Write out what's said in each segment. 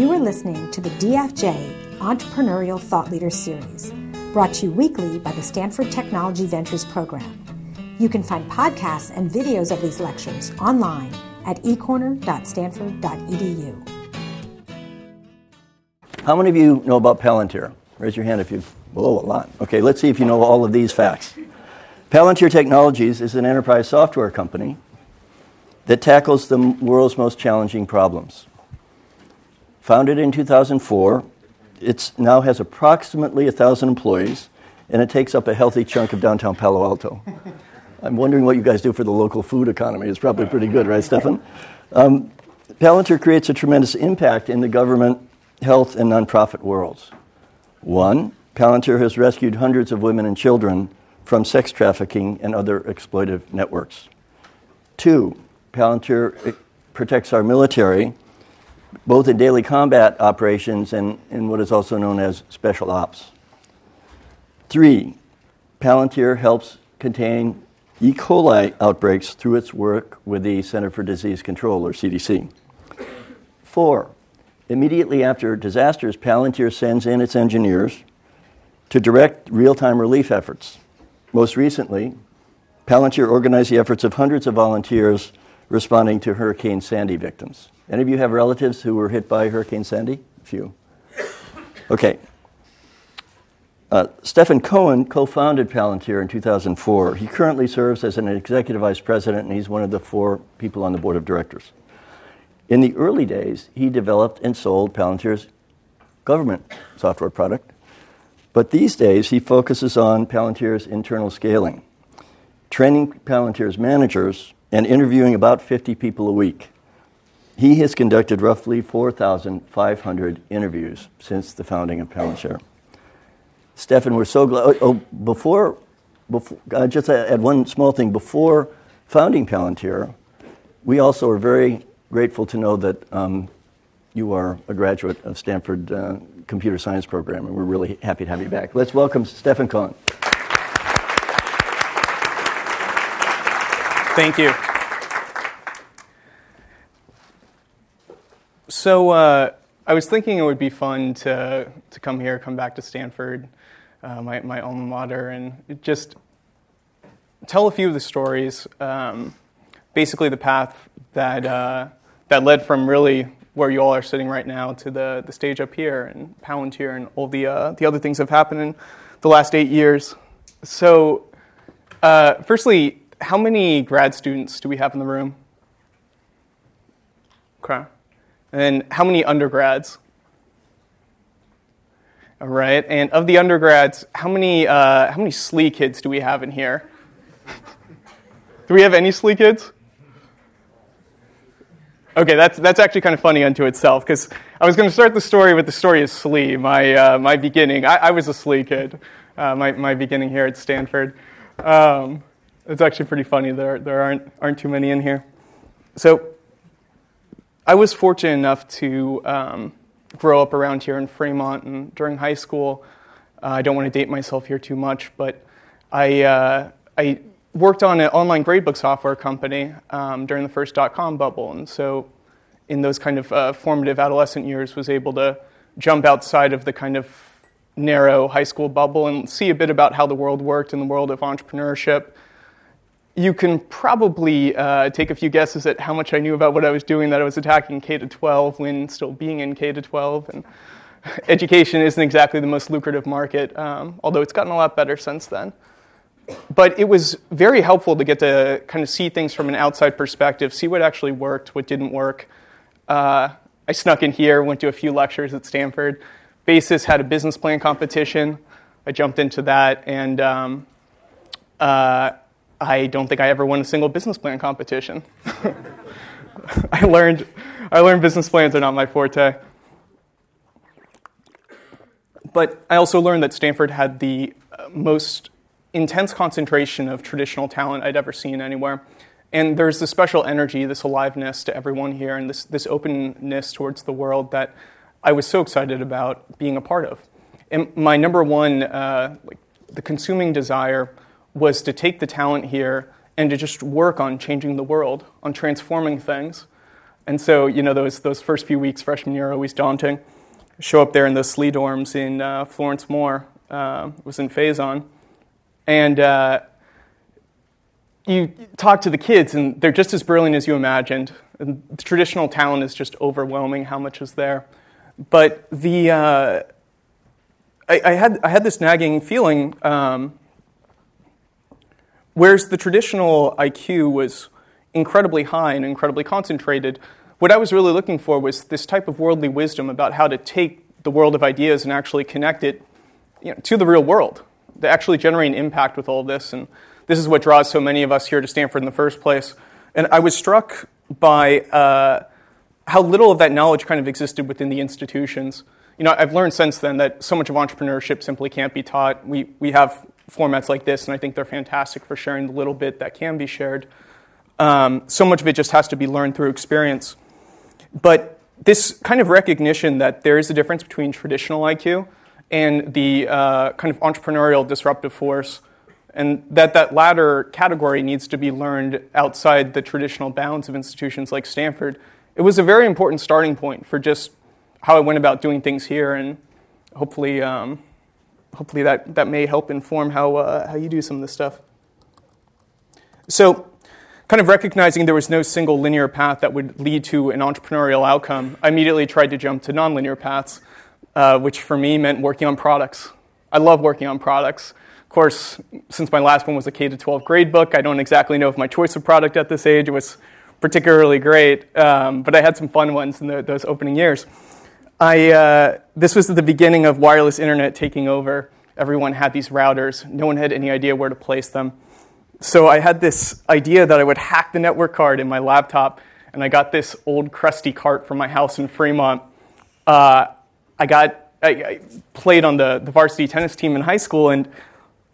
You are listening to the DFJ Entrepreneurial Thought Leader Series, brought to you weekly by the Stanford Technology Ventures Program. You can find podcasts and videos of these lectures online at ecorner.stanford.edu. How many of you know about Palantir? Raise your hand if you. Oh, a lot. Okay, let's see if you know all of these facts. Palantir Technologies is an enterprise software company that tackles the world's most challenging problems. Founded in 2004, it now has approximately 1,000 employees, and it takes up a healthy chunk of downtown Palo Alto. I'm wondering what you guys do for the local food economy. It's probably pretty good, right, Stefan? Um, Palantir creates a tremendous impact in the government, health, and nonprofit worlds. One, Palantir has rescued hundreds of women and children from sex trafficking and other exploitive networks. Two, Palantir protects our military both in daily combat operations and in what is also known as special ops. Three, Palantir helps contain E. coli outbreaks through its work with the Center for Disease Control, or CDC. Four, immediately after disasters, Palantir sends in its engineers to direct real time relief efforts. Most recently, Palantir organized the efforts of hundreds of volunteers responding to Hurricane Sandy victims. Any of you have relatives who were hit by Hurricane Sandy? A few. Okay. Uh, Stephen Cohen co founded Palantir in 2004. He currently serves as an executive vice president, and he's one of the four people on the board of directors. In the early days, he developed and sold Palantir's government software product, but these days he focuses on Palantir's internal scaling, training Palantir's managers, and interviewing about 50 people a week. He has conducted roughly 4,500 interviews since the founding of Palantir. Stefan, we're so glad. Oh, before, before uh, just add one small thing. Before founding Palantir, we also are very grateful to know that um, you are a graduate of Stanford uh, Computer Science program, and we're really happy to have you back. Let's welcome Stefan Cohen. Thank you. So uh, I was thinking it would be fun to, to come here, come back to Stanford, uh, my, my alma mater, and just tell a few of the stories. Um, basically, the path that, uh, that led from really where you all are sitting right now to the, the stage up here and Palantir and all the, uh, the other things that have happened in the last eight years. So, uh, firstly, how many grad students do we have in the room? Okay. And how many undergrads? All right. And of the undergrads, how many, uh, how many SLE kids do we have in here? do we have any SLE kids? Okay, that's, that's actually kind of funny unto itself because I was going to start the story with the story of SLE, my, uh, my beginning. I, I, was a SLE kid, uh, my, my beginning here at Stanford. Um, it's actually pretty funny. There, there aren't, aren't too many in here. So, I was fortunate enough to um, grow up around here in Fremont, and during high school, uh, I don't want to date myself here too much, but I, uh, I worked on an online gradebook software company um, during the first dot com bubble, and so in those kind of uh, formative adolescent years, was able to jump outside of the kind of narrow high school bubble and see a bit about how the world worked in the world of entrepreneurship you can probably uh, take a few guesses at how much I knew about what I was doing, that I was attacking K to 12 when still being in K to 12. And education isn't exactly the most lucrative market, um, although it's gotten a lot better since then. But it was very helpful to get to kind of see things from an outside perspective, see what actually worked, what didn't work. Uh, I snuck in here, went to a few lectures at Stanford. BASES had a business plan competition. I jumped into that, and um, uh, I don't think I ever won a single business plan competition. I learned, I learned business plans are not my forte. But I also learned that Stanford had the uh, most intense concentration of traditional talent I'd ever seen anywhere. And there's this special energy, this aliveness to everyone here, and this, this openness towards the world that I was so excited about being a part of. And my number one, uh, like, the consuming desire was to take the talent here and to just work on changing the world, on transforming things. And so, you know, those, those first few weeks freshman year are always daunting. Show up there in the SLE dorms in uh, Florence Moore, uh, was in Faisan. And uh, you talk to the kids, and they're just as brilliant as you imagined. And the traditional talent is just overwhelming how much is there. But the, uh, I, I, had, I had this nagging feeling um, whereas the traditional IQ was incredibly high and incredibly concentrated, what I was really looking for was this type of worldly wisdom about how to take the world of ideas and actually connect it you know, to the real world, to actually generate an impact with all of this. And this is what draws so many of us here to Stanford in the first place. And I was struck by uh, how little of that knowledge kind of existed within the institutions. You know, I've learned since then that so much of entrepreneurship simply can't be taught. We, we have formats like this, and I think they're fantastic for sharing the little bit that can be shared. Um, so much of it just has to be learned through experience. But this kind of recognition that there is a difference between traditional IQ and the uh, kind of entrepreneurial disruptive force, and that that latter category needs to be learned outside the traditional bounds of institutions like Stanford, it was a very important starting point for just how I went about doing things here, and hopefully, um, hopefully that, that may help inform how, uh, how you do some of this stuff. So, kind of recognizing there was no single linear path that would lead to an entrepreneurial outcome, I immediately tried to jump to nonlinear paths, uh, which for me meant working on products. I love working on products. Of course, since my last one was a K 12 grade book, I don't exactly know if my choice of product at this age was particularly great, um, but I had some fun ones in the, those opening years. I, uh, this was the beginning of wireless internet taking over. Everyone had these routers, no one had any idea where to place them. So I had this idea that I would hack the network card in my laptop, and I got this old crusty cart from my house in Fremont. Uh, I got I, I, played on the, the varsity tennis team in high school, and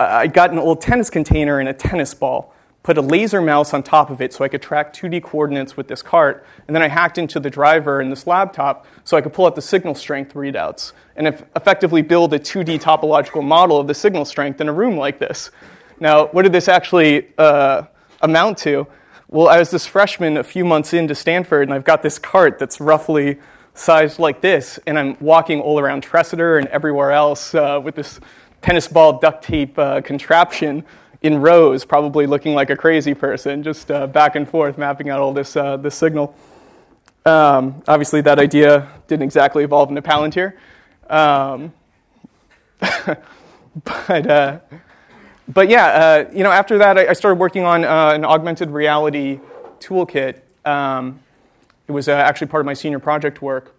I got an old tennis container and a tennis ball, put a laser mouse on top of it so I could track 2D coordinates with this cart, and then I hacked into the driver in this laptop so I could pull out the signal strength readouts and effectively build a 2D topological model of the signal strength in a room like this. Now, what did this actually uh, amount to? Well, I was this freshman a few months into Stanford, and I've got this cart that's roughly sized like this, and I'm walking all around Tresidder and everywhere else uh, with this tennis ball duct tape uh, contraption in rows, probably looking like a crazy person, just uh, back and forth, mapping out all this, uh, this signal. Um, obviously, that idea didn't exactly evolve into Palantir. Um, but uh, but yeah, uh, you know, after that, I, I started working on uh, an augmented reality toolkit. Um, it was uh, actually part of my senior project work.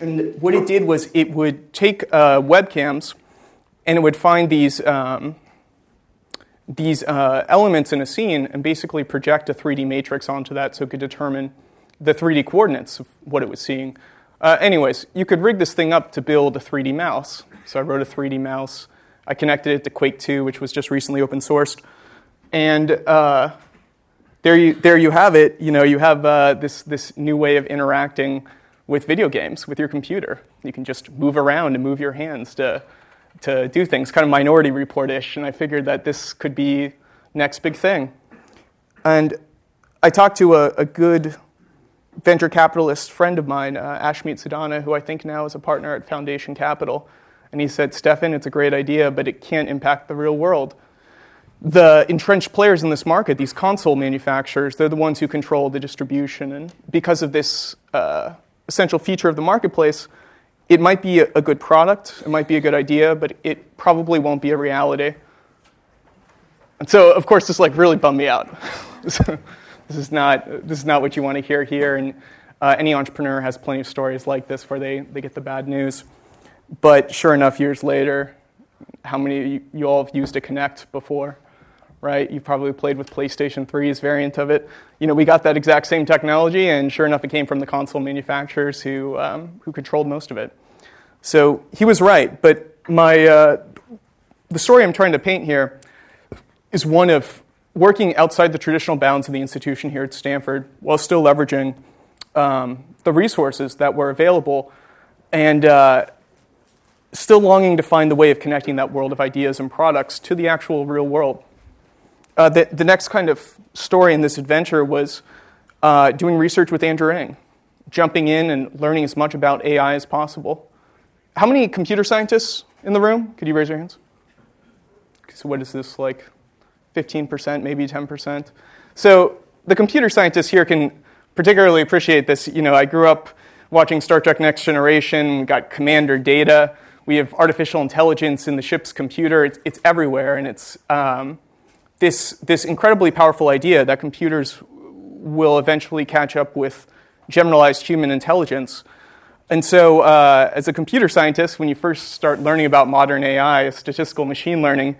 And what it did was it would take webcams and it would find these, um, these uh, elements in a scene and basically project a 3D matrix onto that so it could determine the 3D coordinates of what it was seeing. Uh, anyways, you could rig this thing up to build a 3D mouse. So I wrote a 3D mouse I connected it to Quake 2, which was just recently open sourced. And uh, there, you, there you have it. You know, you have uh, this, this new way of interacting with video games, with your computer. You can just move around and move your hands to, to do things, kind of minority report-ish. And I figured that this could be next big thing. And I talked to a, a good venture capitalist friend of mine, uh, Ashmeet Sidana, who I think now is a partner at Foundation Capital. And he said, Stefan, it's a great idea, but it can't impact the real world. The entrenched players in this market, these console manufacturers, they're the ones who control the distribution. And because of this uh, essential feature of the marketplace, it might be a, good product, it might be a good idea, but it probably won't be a reality. And so, of course, this like really bummed me out. this is not this is not what you want to hear here. And uh, any entrepreneur has plenty of stories like this where they, they get the bad news. But sure enough, years later, how many of you, you all have used a Kinect before? right? You've probably played with PlayStation 3's variant of it. You know, we got that exact same technology, and sure enough, it came from the console manufacturers who, um, who controlled most of it. So he was right, but my, uh, the story I'm trying to paint here is one of working outside the traditional bounds of the institution here at Stanford while still leveraging um, the resources that were available and uh, still longing to find the way of connecting that world of ideas and products to the actual real world. Uh, the, the next kind of story in this adventure was uh, doing research with Andrew Ng, jumping in and learning as much about AI as possible. How many computer scientists in the room? Could you raise your hands? So, what is this, like 15%, maybe 10%? So, the computer scientists here can particularly appreciate this. You know, I grew up watching Star Trek Next Generation, we got commander data, we have artificial intelligence in the ship's computer, it's, it's everywhere, and it's um, this, this incredibly powerful idea that computers will eventually catch up with generalized human intelligence. And so, uh, as a computer scientist, when you first start learning about modern AI, statistical machine learning,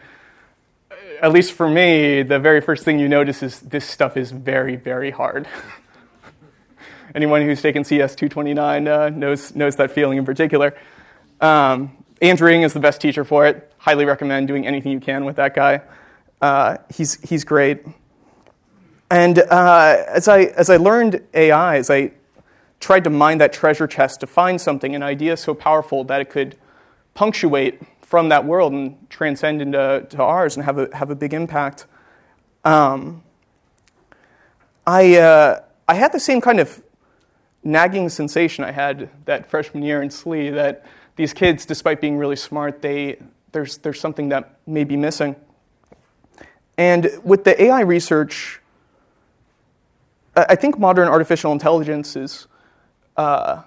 at least for me, the very first thing you notice is this stuff is very, very hard. Anyone who's taken CS 229 uh, knows, knows that feeling in particular. Um, Andrew is the best teacher for it. Highly recommend doing anything you can with that guy. Uh, he's, he's great. And uh, as, I, as I learned AI, as I tried to mine that treasure chest to find something, an idea so powerful that it could punctuate from that world and transcend into to ours and have a, have a big impact. Um, I, uh, I had the same kind of nagging sensation I had that freshman year in SLE that these kids, despite being really smart, they, there's, there's something that may be missing. And with the AI research, I think modern artificial intelligence is uh,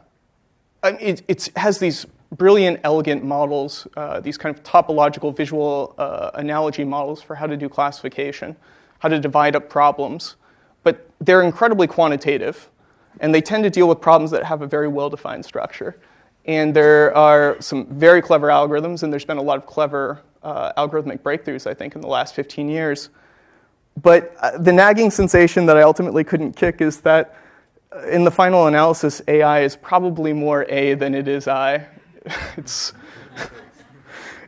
it, it, has these brilliant, elegant models, uh, these kind of topological visual uh, analogy models for how to do classification, how to divide up problems. But they're incredibly quantitative, and they tend to deal with problems that have a very well defined structure. And there are some very clever algorithms, and there's been a lot of clever uh, algorithmic breakthroughs, I think, in the last 15 years. But uh, the nagging sensation that I ultimately couldn't kick is that in the final analysis, AI is probably more A than it is I. it's,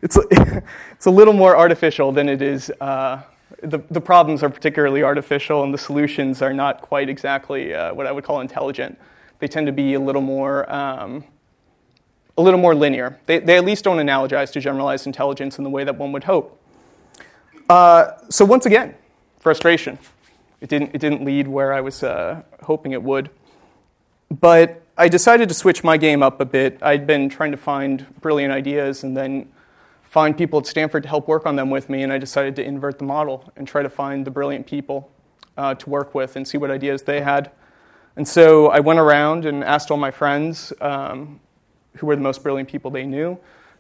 it's, it's a little more artificial than it is. Uh, the, the problems are particularly artificial, and the solutions are not quite exactly uh, what I would call intelligent. They tend to be a little more, um, a little more linear. They, they at least don't analogize to generalized intelligence in the way that one would hope. Uh, so, once again, frustration. It didn't, it didn't lead where I was uh, hoping it would. But I decided to switch my game up a bit. I'd been trying to find brilliant ideas and then find people at Stanford to help work on them with me, and I decided to invert the model and try to find the brilliant people uh, to work with and see what ideas they had. And so I went around and asked all my friends um, who were the most brilliant people they knew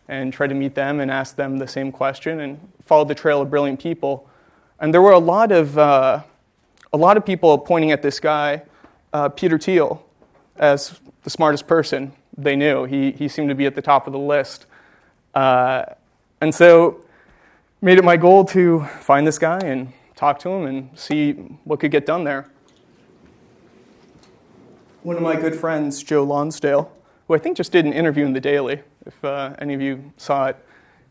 and tried to meet them and ask them the same question and followed the trail of brilliant people. And there were a lot of, uh, a lot of people pointing at this guy, uh, Peter Thiel, as the smartest person they knew. He, he seemed to be at the top of the list. Uh, and so made it my goal to find this guy and talk to him and see what could get done there. One of my good friends, Joe Lonsdale, who I think just did an interview in the Daily, if uh, any of you saw it,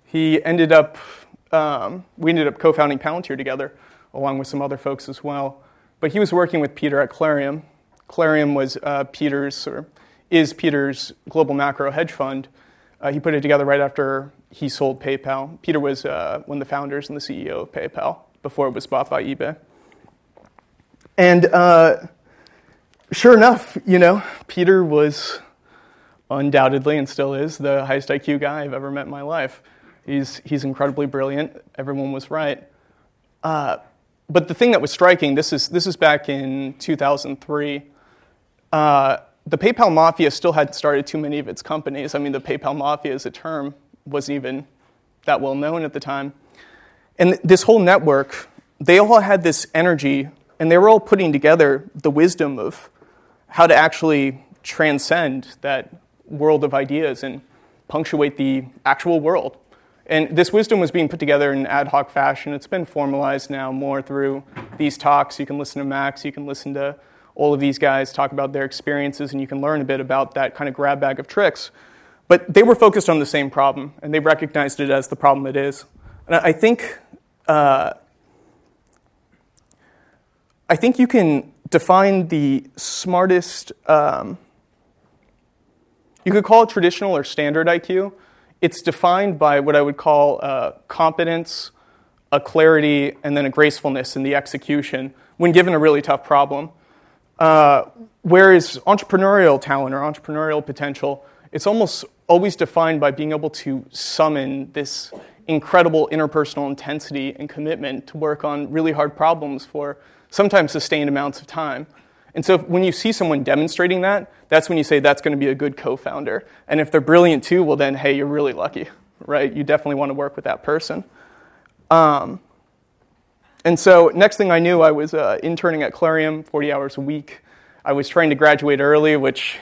he ended up, um, we ended up co founding Palantir together, along with some other folks as well. But he was working with Peter at Clarium, Clarium was uh, Peter's, or is Peter's global macro hedge fund. Uh, he put it together right after he sold PayPal. Peter was uh, one of the founders and the CEO of PayPal before it was bought by eBay. And uh, sure enough, you know, Peter was undoubtedly and still is the highest IQ guy I've ever met in my life. He's, he's incredibly brilliant. Everyone was right. Uh, but the thing that was striking, this is, this is back in 2003 uh, the PayPal mafia still hadn't started too many of its companies. I mean, the PayPal mafia as a term wasn't even that well known at the time. And this whole network, they all had this energy, and they were all putting together the wisdom of how to actually transcend that world of ideas and punctuate the actual world. And this wisdom was being put together in ad hoc fashion. It's been formalized now more through these talks. You can listen to Max, you can listen to all of these guys talk about their experiences, and you can learn a bit about that kind of grab bag of tricks. But they were focused on the same problem, and they recognized it as the problem it is. And I think, uh, I think you can define the smartest. Um, you could call it traditional or standard IQ. It's defined by what I would call uh, competence, a clarity, and then a gracefulness in the execution when given a really tough problem. Uh, whereas entrepreneurial talent or entrepreneurial potential, it's almost always defined by being able to summon this incredible interpersonal intensity and commitment to work on really hard problems for sometimes sustained amounts of time. And so when you see someone demonstrating that, that's when you say that's going to be a good co founder. And if they're brilliant too, well, then, hey, you're really lucky, right? You definitely want to work with that person. Um, and so, next thing I knew, I was uh, interning at Clarium 40 hours a week. I was trying to graduate early, which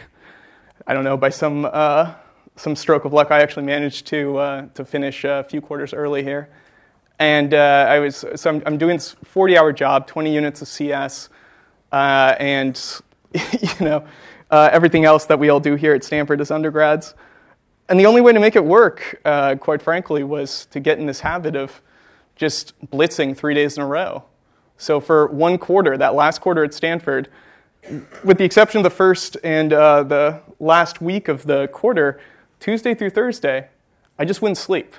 I don't know, by some, uh, some stroke of luck, I actually managed to, uh, to finish a few quarters early here. And uh, I was, so I'm, I'm doing this 40 hour job, 20 units of CS uh, and you know uh, everything else that we all do here at Stanford as undergrads. And the only way to make it work, uh, quite frankly, was to get in this habit of just blitzing three days in a row. So for one quarter, that last quarter at Stanford, with the exception of the first and uh, the last week of the quarter, Tuesday through Thursday, I just wouldn't sleep.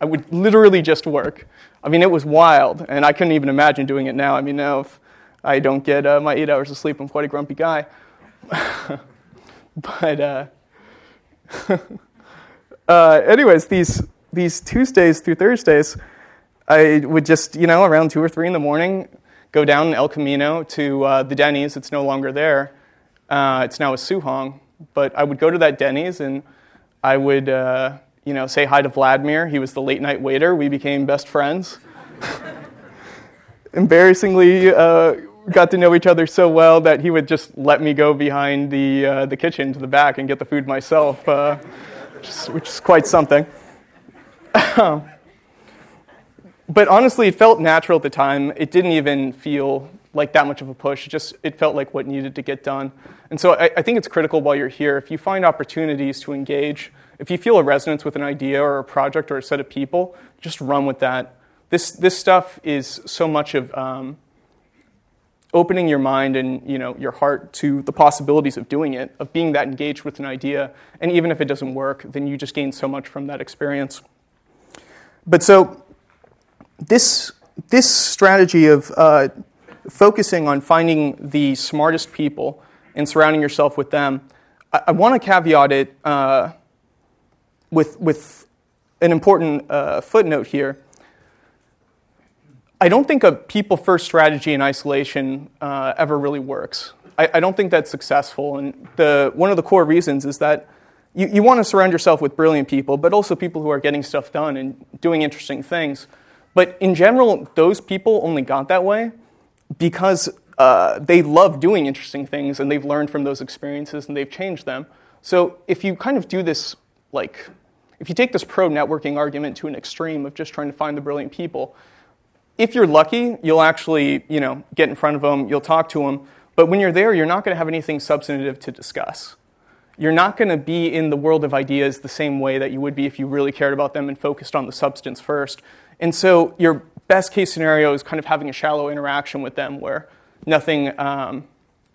I would literally just work. I mean, it was wild, and I couldn't even imagine doing it now. I mean, now if I don't get uh, my eight hours of sleep. I'm quite a grumpy guy. but uh, uh, anyways, these these Tuesdays through Thursdays, I would just you know around two or three in the morning go down El Camino to uh, the Denny's. It's no longer there. Uh, it's now a Su Hong. But I would go to that Denny's and I would uh, you know say hi to Vladimir. He was the late night waiter. We became best friends. Embarrassingly, uh, got to know each other so well that he would just let me go behind the, uh, the kitchen to the back and get the food myself, uh, which, is, which, is, quite something. but honestly, it felt natural at the time. It didn't even feel like that much of a push. It just it felt like what needed to get done. And so I, I think it's critical while you're here, if you find opportunities to engage, if you feel a resonance with an idea or a project or a set of people, just run with that. This, this stuff is so much of um, opening your mind and you know, your heart to the possibilities of doing it, of being that engaged with an idea. And even if it doesn't work, then you just gain so much from that experience. But so, this, this strategy of uh, focusing on finding the smartest people and surrounding yourself with them, I, I want to caveat it uh, with, with an important uh, footnote here I don't think a people first strategy in isolation uh, ever really works. I, I, don't think that's successful. And the, one of the core reasons is that you, you want to surround yourself with brilliant people, but also people who are getting stuff done and doing interesting things. But in general, those people only got that way because uh, they love doing interesting things and they've learned from those experiences and they've changed them. So if you kind of do this, like, if you take this pro networking argument to an extreme of just trying to find the brilliant people, if you're lucky, you'll actually, you know, get in front of them, you'll talk to them, but when you're there, you're not going to have anything substantive to discuss. You're not going to be in the world of ideas the same way that you would be if you really cared about them and focused on the substance first. And so your best case scenario is kind of having a shallow interaction with them where nothing, um,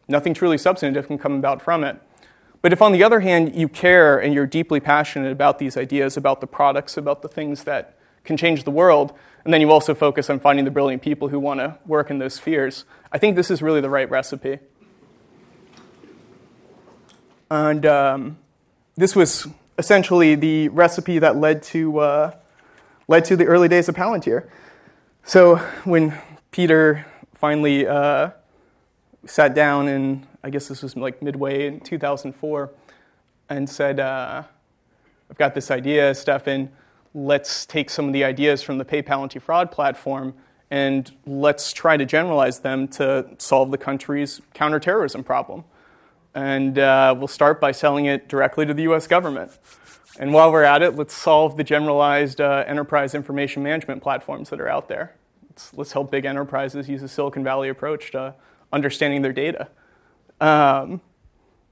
nothing truly substantive can come about from it. But if, on the other hand, you care and you're deeply passionate about these ideas, about the products, about the things that can change the world, and then you also focus on finding the brilliant people who want to work in those spheres. I think this is really the right recipe. And um, this was essentially the recipe that led to, uh, led to the early days of Palantir. So when Peter finally uh, sat down, and I guess this was like midway in 2004, and said, uh, I've got this idea, Stefan let's take some of the ideas from the PayPal anti-fraud platform and let's try to generalize them to solve the country's counterterrorism problem. And uh, we'll start by selling it directly to the US government. And while we're at it, let's solve the generalized uh, enterprise information management platforms that are out there. Let's, let's, help big enterprises use a Silicon Valley approach to understanding their data. Um,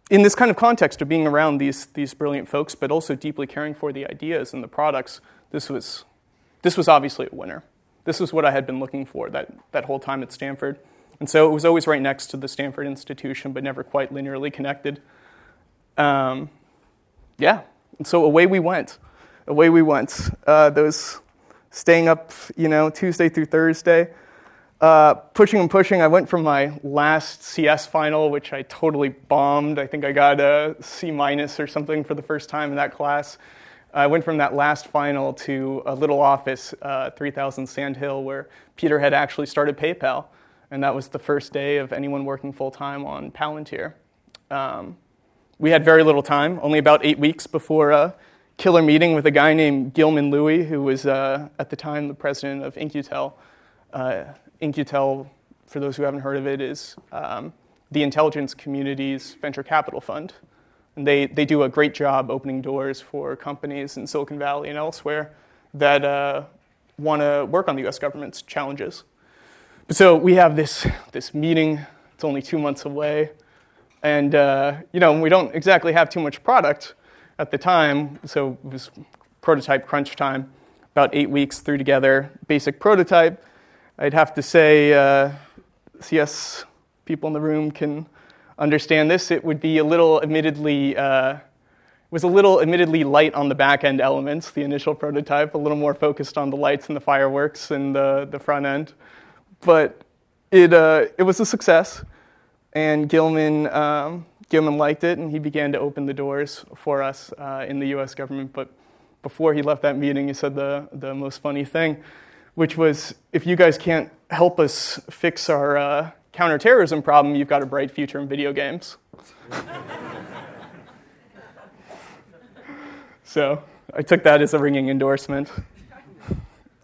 in this kind of context of being around these, these brilliant folks, but also deeply caring for the ideas and the products, this was, this was obviously a winner. This was what I had been looking for that, that whole time at Stanford. And so it was always right next to the Stanford institution, but never quite linearly connected. Um, yeah, and so away we went. Away we went. Uh, those staying up, you know, Tuesday through Thursday. Uh, pushing and pushing, I went from my last CS final, which I totally bombed. I think I got a C minus or something for the first time in that class. I went from that last final to a little office, uh, 3000 Sand Hill, where Peter had actually started PayPal. And that was the first day of anyone working full time on Palantir. Um, we had very little time, only about eight weeks before a killer meeting with a guy named Gilman Louie, who was uh, at the time the president of In-Q-Tel. Uh, In-Q-Tel, for those who haven't heard of it, is um, the intelligence community's venture capital fund. And they, they do a great job opening doors for companies in Silicon Valley and elsewhere that uh, want to work on the US government's challenges. So we have this, this meeting, it's only two months away. And uh, you know, we don't exactly have too much product at the time, so it was prototype crunch time, about eight weeks through together, basic prototype. I'd have to say, uh, CS people in the room can understand this. It would be a little admittedly, uh, was a little admittedly light on the back end elements, the initial prototype, a little more focused on the lights and the fireworks and the, the front end. But it, uh, it was a success, and Gilman, um, Gilman liked it, and he began to open the doors for us uh, in the US government. But before he left that meeting, he said the, the most funny thing, which was if you guys can't help us fix our uh, counterterrorism problem, you've got a bright future in video games. so I took that as a ringing endorsement.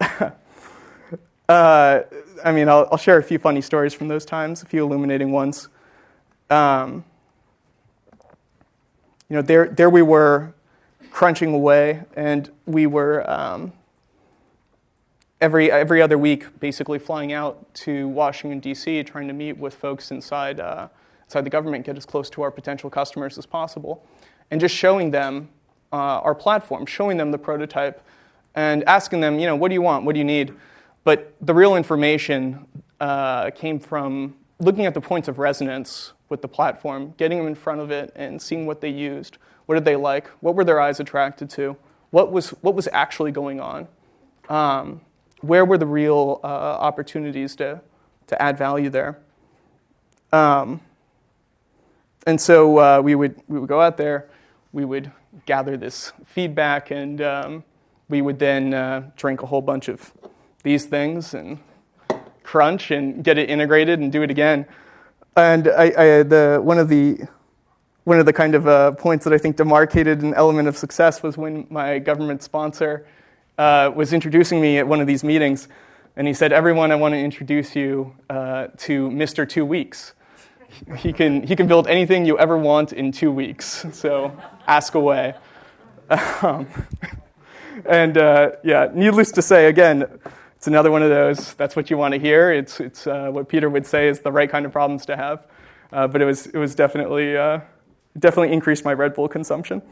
uh, I mean, I'll, I'll, share a few funny stories from those times, a few illuminating ones. Um, you know, there, there we were crunching away, and we were um, every, every other week basically flying out to Washington, D.C., trying to meet with folks inside, uh, inside the government, get as close to our potential customers as possible, and just showing them uh, our platform, showing them the prototype, and asking them, you know, what do you want? What do you need? But the real information uh, came from looking at the points of resonance with the platform, getting them in front of it and seeing what they used. What did they like? What were their eyes attracted to? What was, what was actually going on? Um, where were the real uh, opportunities to, to add value there? Um, and so uh, we, would, we would go out there, we would gather this feedback, and um, we would then uh, drink a whole bunch of these things and crunch and get it integrated and do it again. And I, I, the, one of the one of the kind of uh, points that I think demarcated an element of success was when my government sponsor uh, was introducing me at one of these meetings, and he said, "Everyone, I want to introduce you uh, to Mr. Two Weeks. He can he can build anything you ever want in two weeks. So ask away." Um, and uh, yeah, needless to say, again, it's another one of those. That's what you want to hear. It's it's uh, what Peter would say is the right kind of problems to have. Uh, but it was it was definitely uh, definitely increased my Red Bull consumption.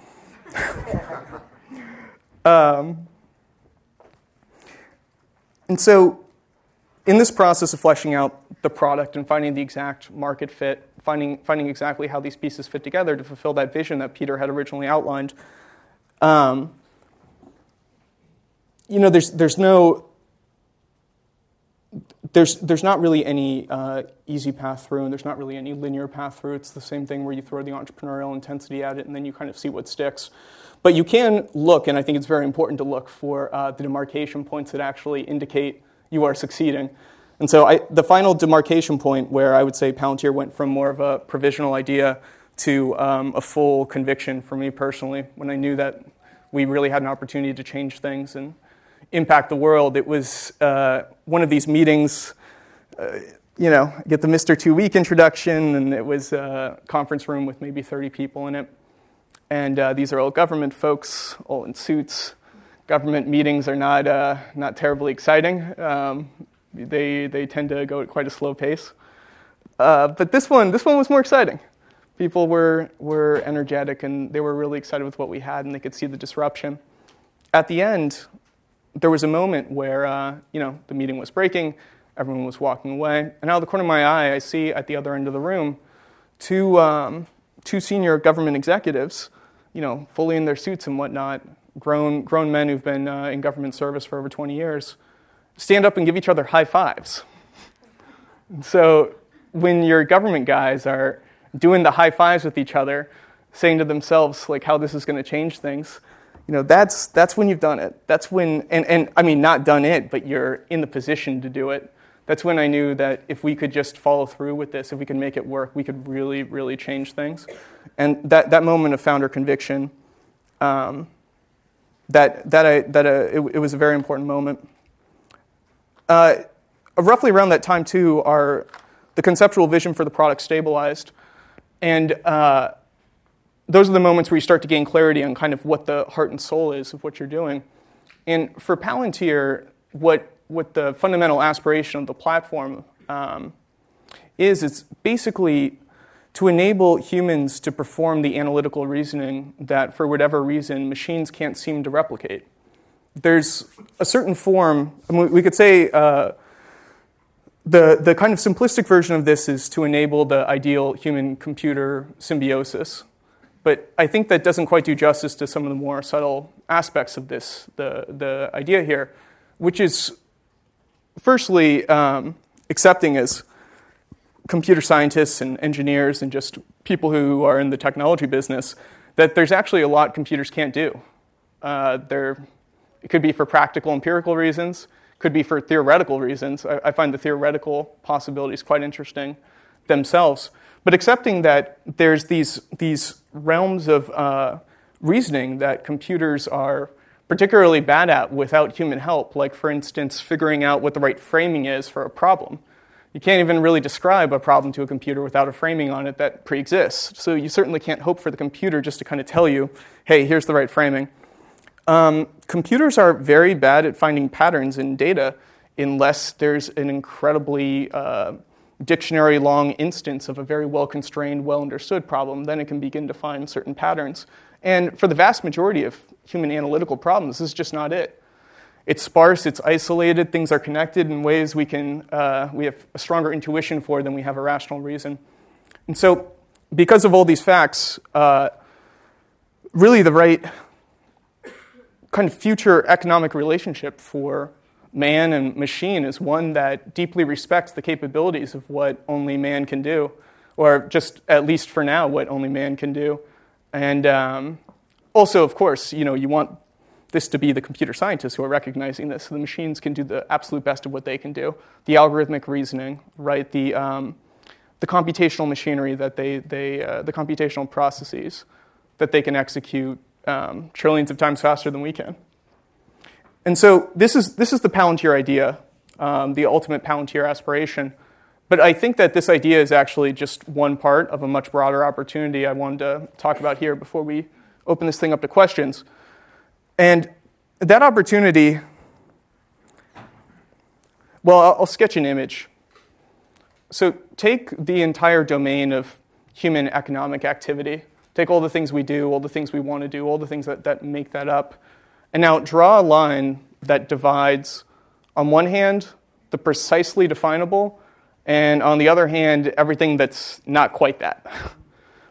um, and so, in this process of fleshing out the product and finding the exact market fit, finding finding exactly how these pieces fit together to fulfill that vision that Peter had originally outlined. Um, you know, there's there's no there's, there's not really any uh, easy path through, and there's not really any linear path through. It's the same thing where you throw the entrepreneurial intensity at it, and then you kind of see what sticks. But you can look, and I think it's very important to look for uh, the demarcation points that actually indicate you are succeeding. And so I, the final demarcation point where I would say Palantir went from more of a provisional idea to um, a full conviction for me personally, when I knew that we really had an opportunity to change things and impact the world. It was uh, one of these meetings, uh, you know, get the Mr. Two Week introduction, and it was a conference room with maybe 30 people in it. And uh, these are all government folks, all in suits. Government meetings are not, uh, not terribly exciting. Um, they, they tend to go at quite a slow pace. Uh, but this one, this one was more exciting. People were, were energetic and they were really excited with what we had and they could see the disruption. At the end, there was a moment where uh, you know the meeting was breaking, everyone was walking away, and out of the corner of my eye, I see at the other end of the room two um, two senior government executives, you know, fully in their suits and whatnot, grown grown men who've been uh, in government service for over 20 years, stand up and give each other high fives. So when your government guys are doing the high fives with each other, saying to themselves like how this is going to change things, you know, that's that's when you've done it. That's when and, and I mean not done it, but you're in the position to do it. That's when I knew that if we could just follow through with this, if we could make it work, we could really, really change things. And that, that moment of founder conviction, um, that, that, I, that uh, it, it was a very important moment. Uh, roughly around that time, too, our, the conceptual vision for the product stabilized. And uh, those are the moments where you start to gain clarity on kind of what the heart and soul is of what you're doing. And for Palantir, what, what the fundamental aspiration of the platform um, is, it's basically to enable humans to perform the analytical reasoning that, for whatever reason, machines can't seem to replicate. There's a certain form, we could say uh, the, the kind of simplistic version of this is to enable the ideal human computer symbiosis. But I think that doesn't quite do justice to some of the more subtle aspects of this, the, the idea here, which is firstly um, accepting as computer scientists and engineers and just people who are in the technology business that there's actually a lot computers can't do. Uh, it could be for practical, empirical reasons, could be for theoretical reasons. I, I find the theoretical possibilities quite interesting themselves. But accepting that there's these, these realms of uh, reasoning that computers are particularly bad at without human help, like, for instance, figuring out what the right framing is for a problem. You can't even really describe a problem to a computer without a framing on it that pre exists. So you certainly can't hope for the computer just to kind of tell you, hey, here's the right framing. Um, computers are very bad at finding patterns in data unless there's an incredibly uh, dictionary long instance of a very well constrained, well understood problem. Then it can begin to find certain patterns. And for the vast majority of human analytical problems, this is just not it it's sparse, it's isolated, things are connected in ways we can uh, we have a stronger intuition for than we have a rational reason. And so, because of all these facts, uh, really the right kind of future economic relationship for man and machine is one that deeply respects the capabilities of what only man can do, or just at least for now, what only man can do. And um, also, of course, you know, you want this to be the computer scientists who are recognizing this. So the machines can do the absolute best of what they can do. The algorithmic reasoning, right? The, um, the computational machinery that they, they uh, the computational processes that they can execute um, trillions of times faster than we can. And so this is, this is the Palantir idea, um, the ultimate Palantir aspiration. But I think that this idea is actually just one part of a much broader opportunity I wanted to talk about here before we open this thing up to questions. And that opportunity, well, I'll sketch an image. So take the entire domain of human economic activity. Take all the things we do, all the things we want to do, all the things that, that make that up. And now draw a line that divides, on one hand, the precisely definable, and on the other hand, everything that's not quite that.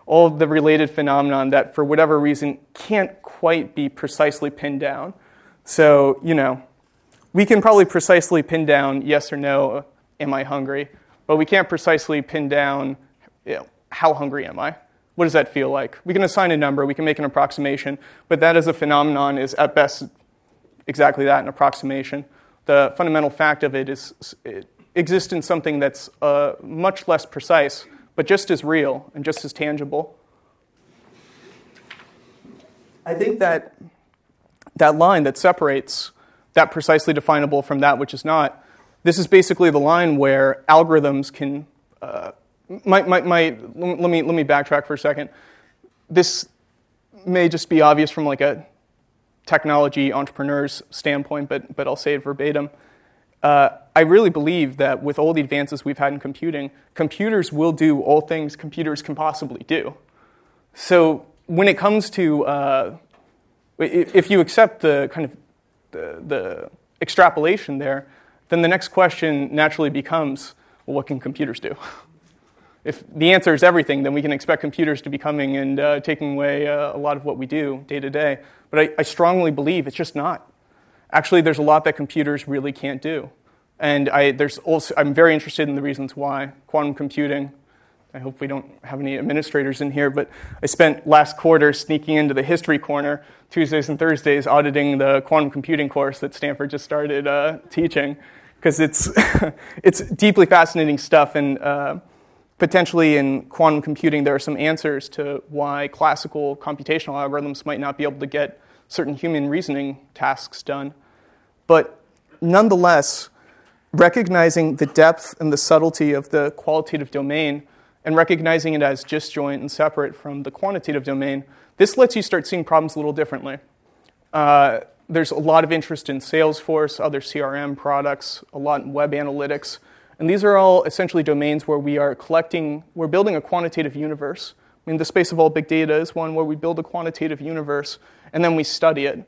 all the related phenomenon that, for whatever reason, can't quite be precisely pinned down. So, you know, we can probably precisely pin down yes or no, am I hungry? But we can't precisely pin down, you know, how hungry am I? What does that feel like? We can assign a number, we can make an approximation, but that as a phenomenon is at best exactly that an approximation. The fundamental fact of it is it exists in something that's uh, much less precise but just as real and just as tangible. I think that that line that separates that precisely definable from that which is not, this is basically the line where algorithms can. Uh, let, me, let me backtrack for a second. This may just be obvious from like a technology entrepreneur's standpoint, but, but I'll say it verbatim. Uh, I really believe that with all the advances we've had in computing, computers will do all things computers can possibly do. So when it comes to, uh, if you accept the kind of the, the, extrapolation there, then the next question naturally becomes, well, what can computers do? if the answer is everything, then we can expect computers to be coming and uh, taking away uh, a lot of what we do day to day. But I, I strongly believe it's just not. Actually, there's a lot that computers really can't do. And I, there's also, I'm very interested in the reasons why. Quantum computing, I hope we don't have any administrators in here, but I spent last quarter sneaking into the history corner, Tuesdays and Thursdays, auditing the quantum computing course that Stanford just started uh, teaching, because it's, it's deeply fascinating stuff. And uh, potentially in quantum computing, there are some answers to why classical computational algorithms might not be able to get certain human reasoning tasks done. But nonetheless, recognizing the depth and the subtlety of the qualitative domain and recognizing it as disjoint and separate from the quantitative domain, this lets you start seeing problems a little differently. Uh, there's a lot of interest in Salesforce, other CRM products, a lot in web analytics. And these are all essentially domains where we are collecting, we're building a quantitative universe. I mean, the space of all big data is one where we build a quantitative universe and then we study it.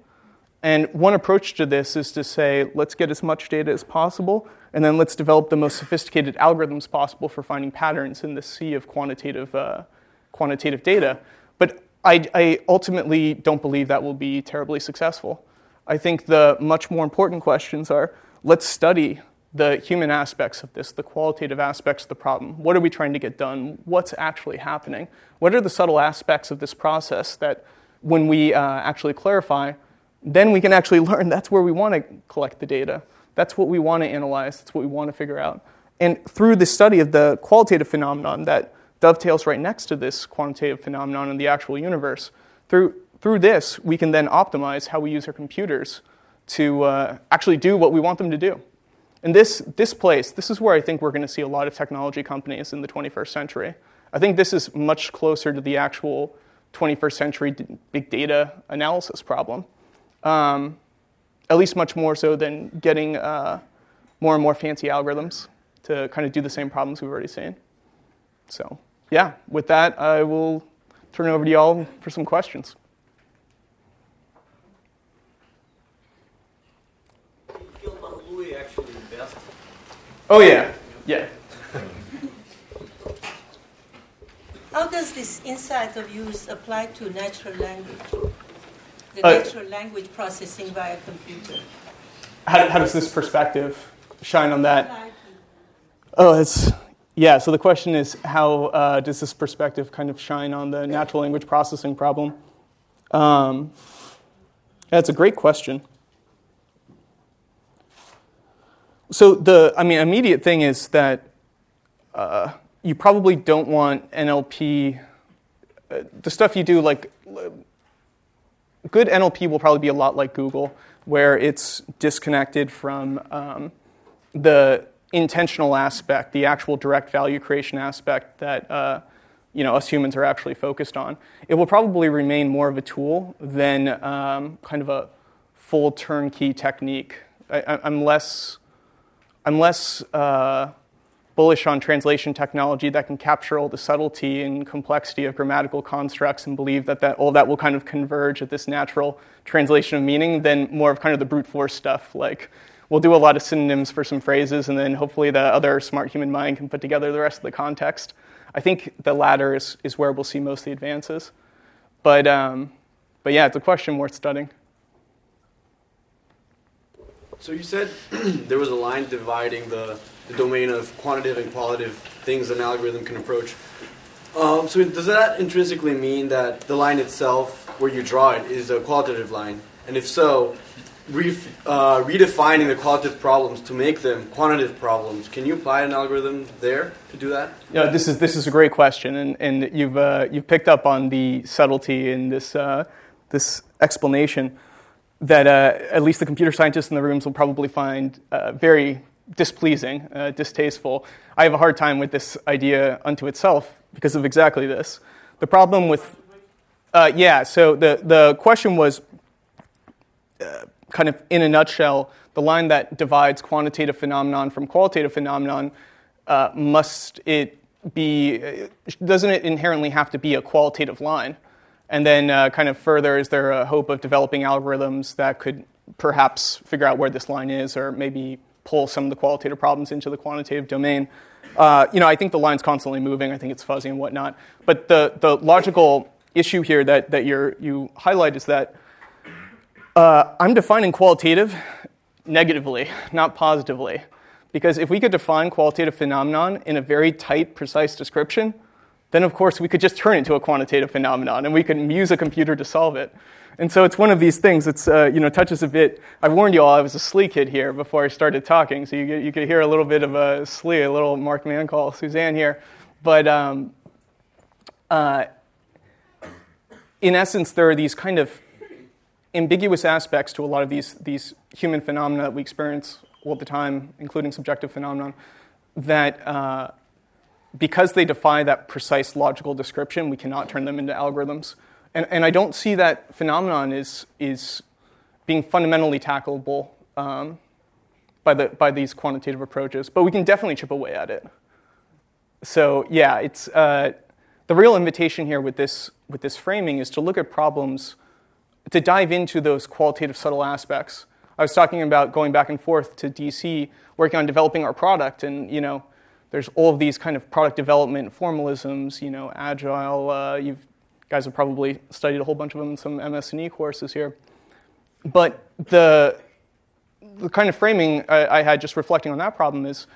And one approach to this is to say, let's get as much data as possible, and then let's develop the most sophisticated algorithms possible for finding patterns in the sea of quantitative, uh, quantitative data. But I, I ultimately don't believe that will be terribly successful. I think the much more important questions are let's study the human aspects of this, the qualitative aspects of the problem. What are we trying to get done? What's actually happening? What are the subtle aspects of this process that, when we uh, actually clarify, then we can actually learn that's where we want to collect the data. That's what we want to analyze. That's what we want to figure out. And through the study of the qualitative phenomenon that dovetails right next to this quantitative phenomenon in the actual universe, through, through this, we can then optimize how we use our computers to uh, actually do what we want them to do. And this, this place, this is where I think we're going to see a lot of technology companies in the 21st century. I think this is much closer to the actual 21st century big data analysis problem. Um, at least much more so than getting uh, more and more fancy algorithms to kind of do the same problems we've already seen. So, yeah, with that, I will turn it over to y'all for some questions. Oh, yeah. Yeah. How does this insight of use apply to natural language? The uh, natural language processing via computer. How, how does this perspective shine on that? Oh, it's yeah. So the question is, how uh, does this perspective kind of shine on the natural language processing problem? Um, that's a great question. So the, I mean, immediate thing is that uh, you probably don't want NLP. Uh, the stuff you do, like good NLP, will probably be a lot like Google, where it's disconnected from um, the intentional aspect, the actual direct value creation aspect that uh, you know us humans are actually focused on. It will probably remain more of a tool than um, kind of a full turnkey technique. I, am less I'm less uh, bullish on translation technology that can capture all the subtlety and complexity of grammatical constructs and believe that, that all that will kind of converge at this natural translation of meaning than more of kind of the brute force stuff. Like, we'll do a lot of synonyms for some phrases, and then hopefully the other smart human mind can put together the rest of the context. I think the latter is, is where we'll see most of the advances. But, um, but yeah, it's a question worth studying. So you said there was a line dividing the, the domain of quantitative and qualitative things an algorithm can approach. Um, so does that intrinsically mean that the line itself, where you draw it, is a qualitative line? And if so, re- uh, redefining the qualitative problems to make them quantitative problems, can you apply an algorithm there to do that? Yeah, this is this is a great question, and and you've uh, you've picked up on the subtlety in this uh, this explanation that uh, at least the computer scientists in the rooms will probably find uh, very displeasing, uh, distasteful. I have a hard time with this idea unto itself because of exactly this. The problem with, uh, yeah, so the, the question was uh, kind of in a nutshell the line that divides quantitative phenomenon from qualitative phenomenon uh, must it be, doesn't it inherently have to be a qualitative line? And then, uh, kind of further, is there a hope of developing algorithms that could perhaps figure out where this line is, or maybe pull some of the qualitative problems into the quantitative domain? Uh, you know, I think the line's constantly moving. I think it's fuzzy and whatnot. But the, the logical issue here that, that you you highlight is that uh, I'm defining qualitative negatively, not positively. Because if we could define qualitative phenomenon in a very tight, precise description, then of course we could just turn it into a quantitative phenomenon and we could use a computer to solve it. And so it's one of these things. It's uh, you know touches a bit. I warned you all I was a SLE kid here before I started talking, so you you could hear a little bit of a SLE, a little Mark call Suzanne here. But um, uh, in essence, there are these kind of ambiguous aspects to a lot of these these human phenomena that we experience all the time, including subjective phenomenon, that. Uh, because they defy that precise logical description, we cannot turn them into algorithms. And, and I don't see that phenomenon is, is being fundamentally tackleable um, by, the, by these quantitative approaches, but we can definitely chip away at it. So, yeah, it's, uh, the real invitation here with this, with this framing is to look at problems, to dive into those qualitative subtle aspects. I was talking about going back and forth to DC, working on developing our product, and you know, there's all of these kind of product development formalisms, you know, agile. Uh, you guys have probably studied a whole bunch of them in some MS&E courses here. But the, the kind of framing I, I had just reflecting on that problem is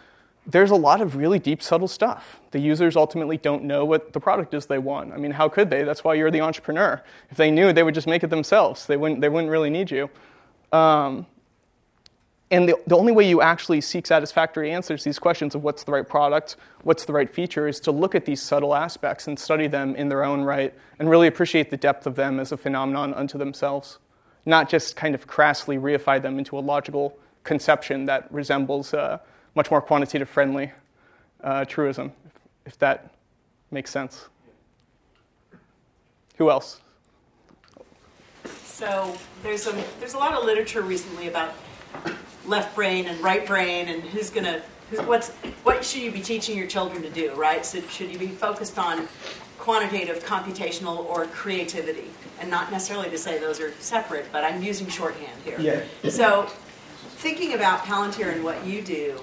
there's a lot of really deep, subtle stuff. The users ultimately don't know what the product is they want. I mean, how could they? That's why you're the entrepreneur. If they knew, they would just make it themselves. They wouldn't, they wouldn't really need you. Um, and the, the only way you actually seek satisfactory answers to these questions of what's the right product, what's the right feature, is to look at these subtle aspects and study them in their own right and really appreciate the depth of them as a phenomenon unto themselves, not just kind of crassly reify them into a logical conception that resembles a much more quantitative friendly uh, truism, if that makes sense. Who else? So there's a, there's a lot of literature recently about left brain and right brain and who's going to what's what should you be teaching your children to do right? So should you be focused on quantitative computational or creativity? And not necessarily to say those are separate but i'm using shorthand here. Yeah. so thinking about palantir and what you do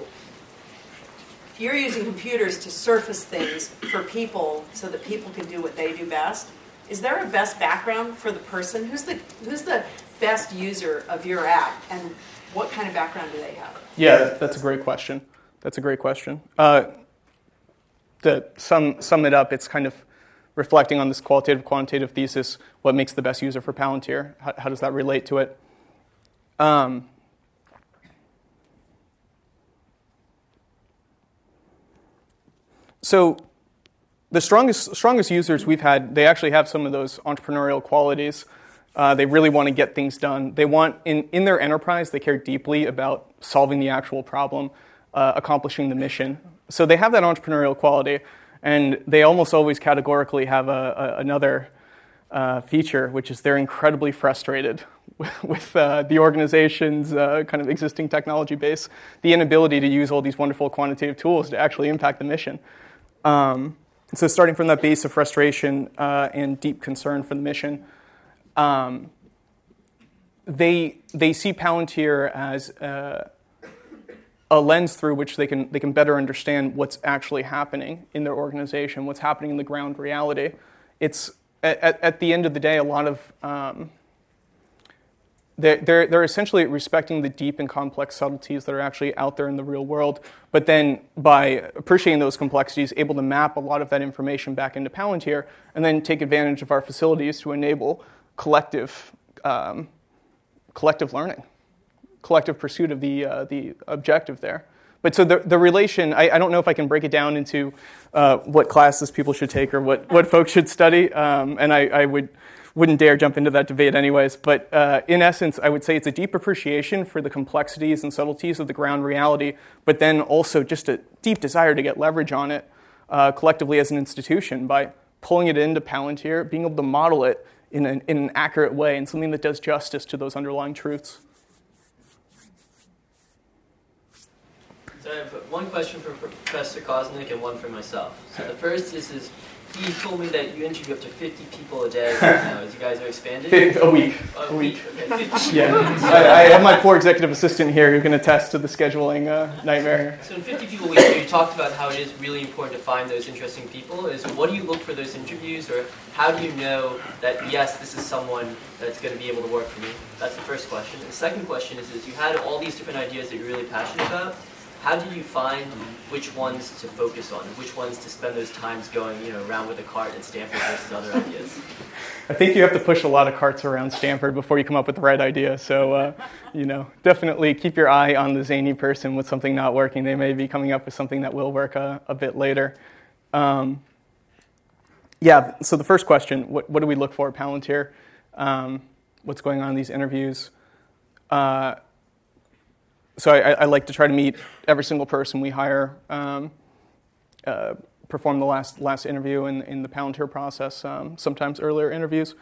you're using computers to surface things for people so that people can do what they do best. Is there a best background for the person? Who's the who's the best user of your app? And what kind of background do they have? Yeah, that's a great question. That's a great question. Uh, to sum, sum it up, it's kind of reflecting on this qualitative quantitative thesis what makes the best user for Palantir? How, how does that relate to it? Um, so, the strongest, strongest users we've had, they actually have some of those entrepreneurial qualities. Uh, they really want to get things done. They want, in, in their enterprise, they care deeply about solving the actual problem, uh, accomplishing the mission. So they have that entrepreneurial quality, and they almost always categorically have a, a, another uh, feature, which is they're incredibly frustrated with, uh, the organization's uh, kind of existing technology base, the inability to use all these wonderful quantitative tools to actually impact the mission. Um, so, starting from that base of frustration uh, and deep concern for the mission, um, they, they see Palantir as a, a lens through which they can, they can better understand what's actually happening in their organization, what's happening in the ground reality. It's, at, at the end of the day, a lot of um, they're, they're, they're, essentially respecting the deep and complex subtleties that are actually out there in the real world, but then by appreciating those complexities, able to map a lot of that information back into Palantir and then take advantage of our facilities to enable collective, um, collective learning, collective pursuit of the, uh, the objective there. But so the, the relation, I, I, don't know if I can break it down into uh, what classes people should take or what, what folks should study, um, and I, I, would, wouldn't dare jump into that debate anyways. But uh, in essence, I would say it's a deep appreciation for the complexities and subtleties of the ground reality, but then also just a deep desire to get leverage on it uh, collectively as an institution by pulling it into Palantir, being able to model it in an, in an accurate way and something that does justice to those underlying truths. So I have one question for Professor Kosnik and one for myself. So the first is, is you told me that you interview up to 50 people a day now as you guys are expanding. A week. A, a week. Okay. yeah. I, I, have my poor executive assistant here who can attest to the scheduling uh, nightmare. So in 50 people a week, you talked about how it is really important to find those interesting people. Is what do you look for those interviews, or how do you know that yes, this is someone that's going to be able to work for me? That's the first question. The second question is, is you had all these different ideas that you're really passionate about how do you find which ones to focus on, which ones to spend those times going, you know, around with a cart at Stanford versus other ideas? I think you have to push a lot of carts around Stanford before you come up with the right idea. So, uh, you know, definitely keep your eye on the zany person with something not working. They may be coming up with something that will work a, a bit later. Um, yeah, so the first question what, what, do we look for at Palantir? Um, what's going on in these interviews? Uh, so I, I, like to try to meet every single person we hire. Um, uh, perform the last last interview in, in the Palantir process, um, sometimes earlier interviews,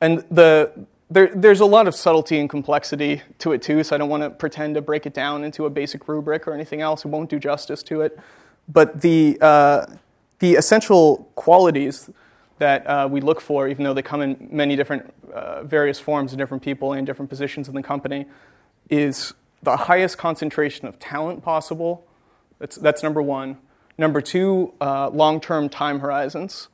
and the there, there's a lot of subtlety and complexity to it too. So I don't want to pretend to break it down into a basic rubric or anything else. It won't do justice to it. But the uh, the essential qualities that uh, we look for, even though they come in many different uh, various forms and different people in different positions in the company, is the highest concentration of talent possible. That's, that's number one. Number two, uh, long term time horizons.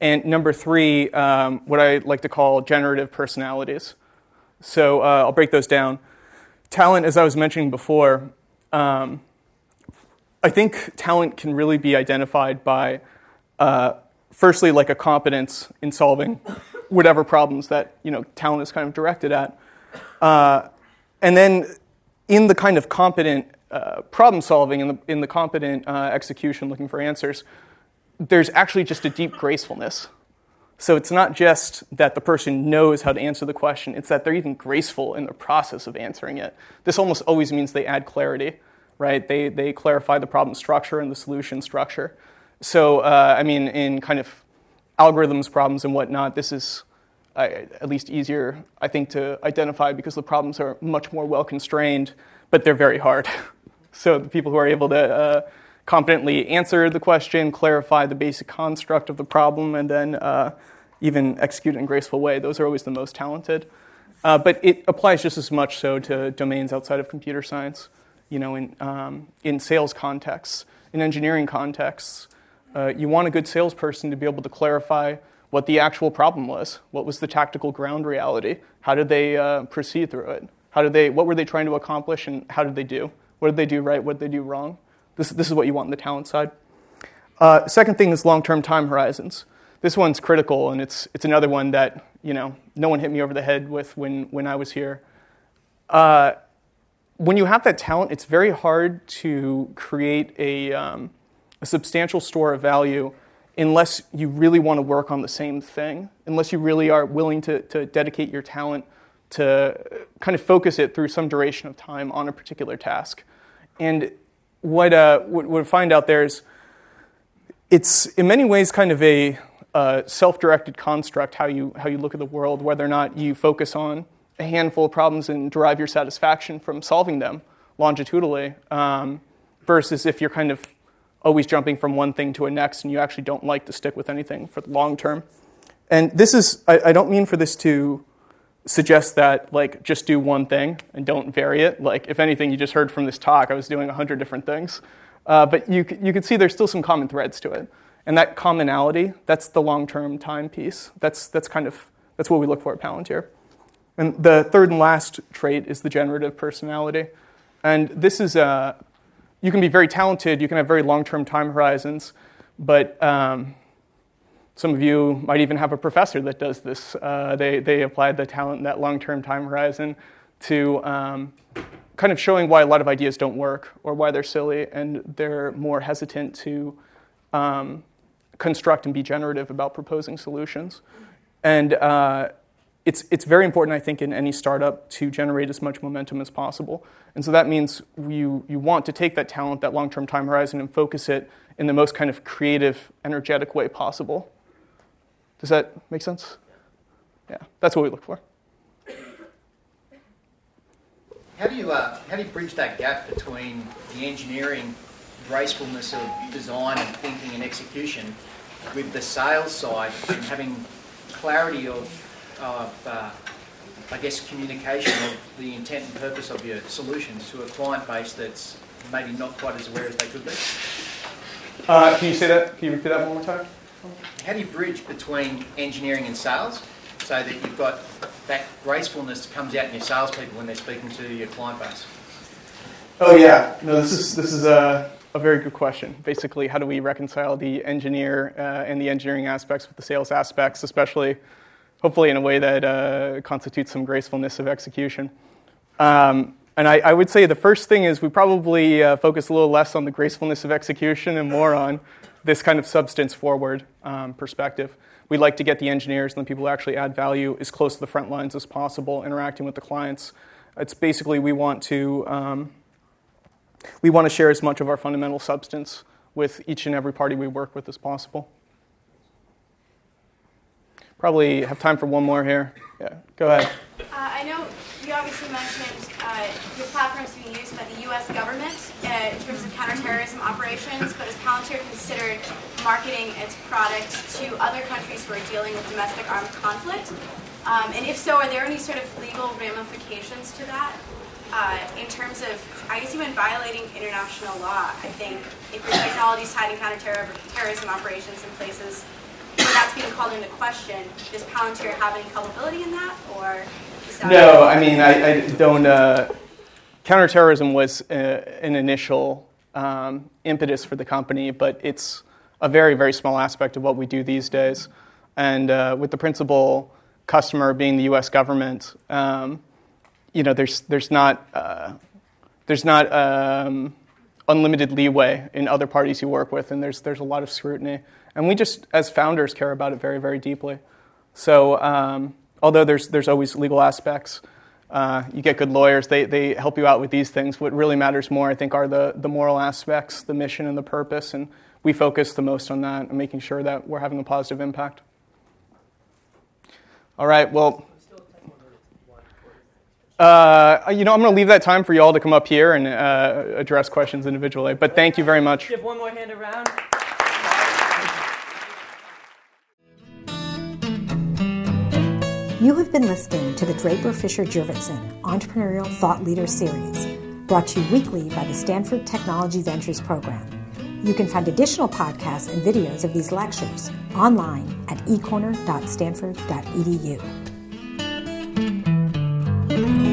And number three, um, what I like to call generative personalities. So uh, I'll break those down. Talent, as I was mentioning before, um, I think talent can really be identified by, uh, firstly, like a competence in solving whatever problems that you know talent is kind of directed at, uh, and then in the kind of competent uh, problem solving, in the, in the competent uh, execution, looking for answers, there's actually just a deep gracefulness. So it's not just that the person knows how to answer the question, it's that they're even graceful in the process of answering it. This almost always means they add clarity, right? They, they clarify the problem structure and the solution structure. So, uh, I mean, in kind of algorithms problems and whatnot, this is at least easier, I think, to identify because the problems are much more well constrained, but they're very hard. so the people who are able to uh, competently answer the question, clarify the basic construct of the problem, and then uh, even execute in a graceful way, those are always the most talented. Uh, but it applies just as much so to domains outside of computer science, you know, in, um, in sales contexts, in engineering contexts. Uh, you want a good salesperson to be able to clarify what the actual problem was. What was the tactical ground reality? How did they uh, proceed through it? How did they, what were they trying to accomplish and how did they do? What did they do right? What did they do wrong? This, this is what you want in the talent side. Uh, second thing is long-term time horizons. This one's critical, and it's, it's another one that you know no one hit me over the head with when, when I was here. Uh, when you have that talent, it's very hard to create a, um, a substantial store of value unless you really want to work on the same thing, unless you really are willing to, to dedicate your talent to kind of focus it through some duration of time on a particular task. And what, uh, what we find out there is it's in many ways kind of a uh, self-directed construct how you, how you look at the world, whether or not you focus on a handful of problems and derive your satisfaction from solving them longitudinally, um, versus if you're kind of always jumping from one thing to a next and you actually don't like to stick with anything for the long term. And this is, I, I don't mean for this to suggest that like just do one thing and don't vary it. Like if anything, you just heard from this talk, I was doing a hundred different things. Uh, but you, you can see there's still some common threads to it. And that commonality, that's the long-term time piece. That's, that's kind of, that's what we look for at Palantir. And the third and last trait is the generative personality. And this is, uh, you can be very talented, you can have very long term time horizons, but um, some of you might even have a professor that does this. Uh, they, they applied the talent that long term time horizon to um, kind of showing why a lot of ideas don't work or why they're silly, and they're more hesitant to um, construct and be generative about proposing solutions. And uh, it's, it's very important, I think, in any startup to generate as much momentum as possible. And so that means you, you want to take that talent, that long term time horizon, and focus it in the most kind of creative, energetic way possible. Does that make sense? Yeah, that's what we look for. How do you, uh, how do you bridge that gap between the engineering gracefulness of design and thinking and execution with the sales side and having clarity of of, uh, I guess, communication of the intent and purpose of your solutions to a client base that's maybe not quite as aware as they could be? Uh, can you say that? Can you repeat that one more time? How do you bridge between engineering and sales so that you've got that gracefulness that comes out in your salespeople when they're speaking to your client base? Oh yeah, no, this is this is a, a very good question. Basically, how do we reconcile the engineer uh, and the engineering aspects with the sales aspects, especially, hopefully, in a way that uh, constitutes some gracefulness of execution. Um, and I, I, would say the first thing is we probably uh, focus a little less on the gracefulness of execution and more on this kind of substance forward um, perspective. We like to get the engineers and the people who actually add value as close to the front lines as possible, interacting with the clients. It's basically we want to um, we want to share as much of our fundamental substance with each and every party we work with as possible. Probably have time for one more here. Yeah, go ahead. Uh, I know you obviously mentioned uh, your platform is being used by the U.S. government uh, in terms of counterterrorism operations, but has Palantir considered marketing its product to other countries who are dealing with domestic armed conflict? Um, and if so, are there any sort of legal ramifications to that? Uh, in terms of, I guess, even violating international law. I think if your technology is to counterterrorism operations in places being called into question, does Palantir have any culpability in that, or that no? I mean, I, I don't. Uh, counterterrorism was uh, an initial um, impetus for the company, but it's a very, very small aspect of what we do these days. And uh, with the principal customer being the U.S. government. Um, you know, there's there's not uh, there's not um, unlimited leeway in other parties you work with, and there's there's a lot of scrutiny. And we just, as founders, care about it very very deeply. So um, although there's there's always legal aspects. Uh, you get good lawyers, they, they help you out with these things. What really matters more, I think, are the, the moral aspects, the mission, and the purpose. And we focus the most on that and making sure that we're having a positive impact. All right, well, uh, you know, I'm going to leave that time for you all to come up here and uh, address questions individually. But thank you very much. Give one more hand around. You have been listening to the Draper Fisher Jurvetson Entrepreneurial Thought Leader Series, brought to you weekly by the Stanford Technology Ventures Program. You can find additional podcasts and videos of these lectures online at ecorner.stanford.edu. You.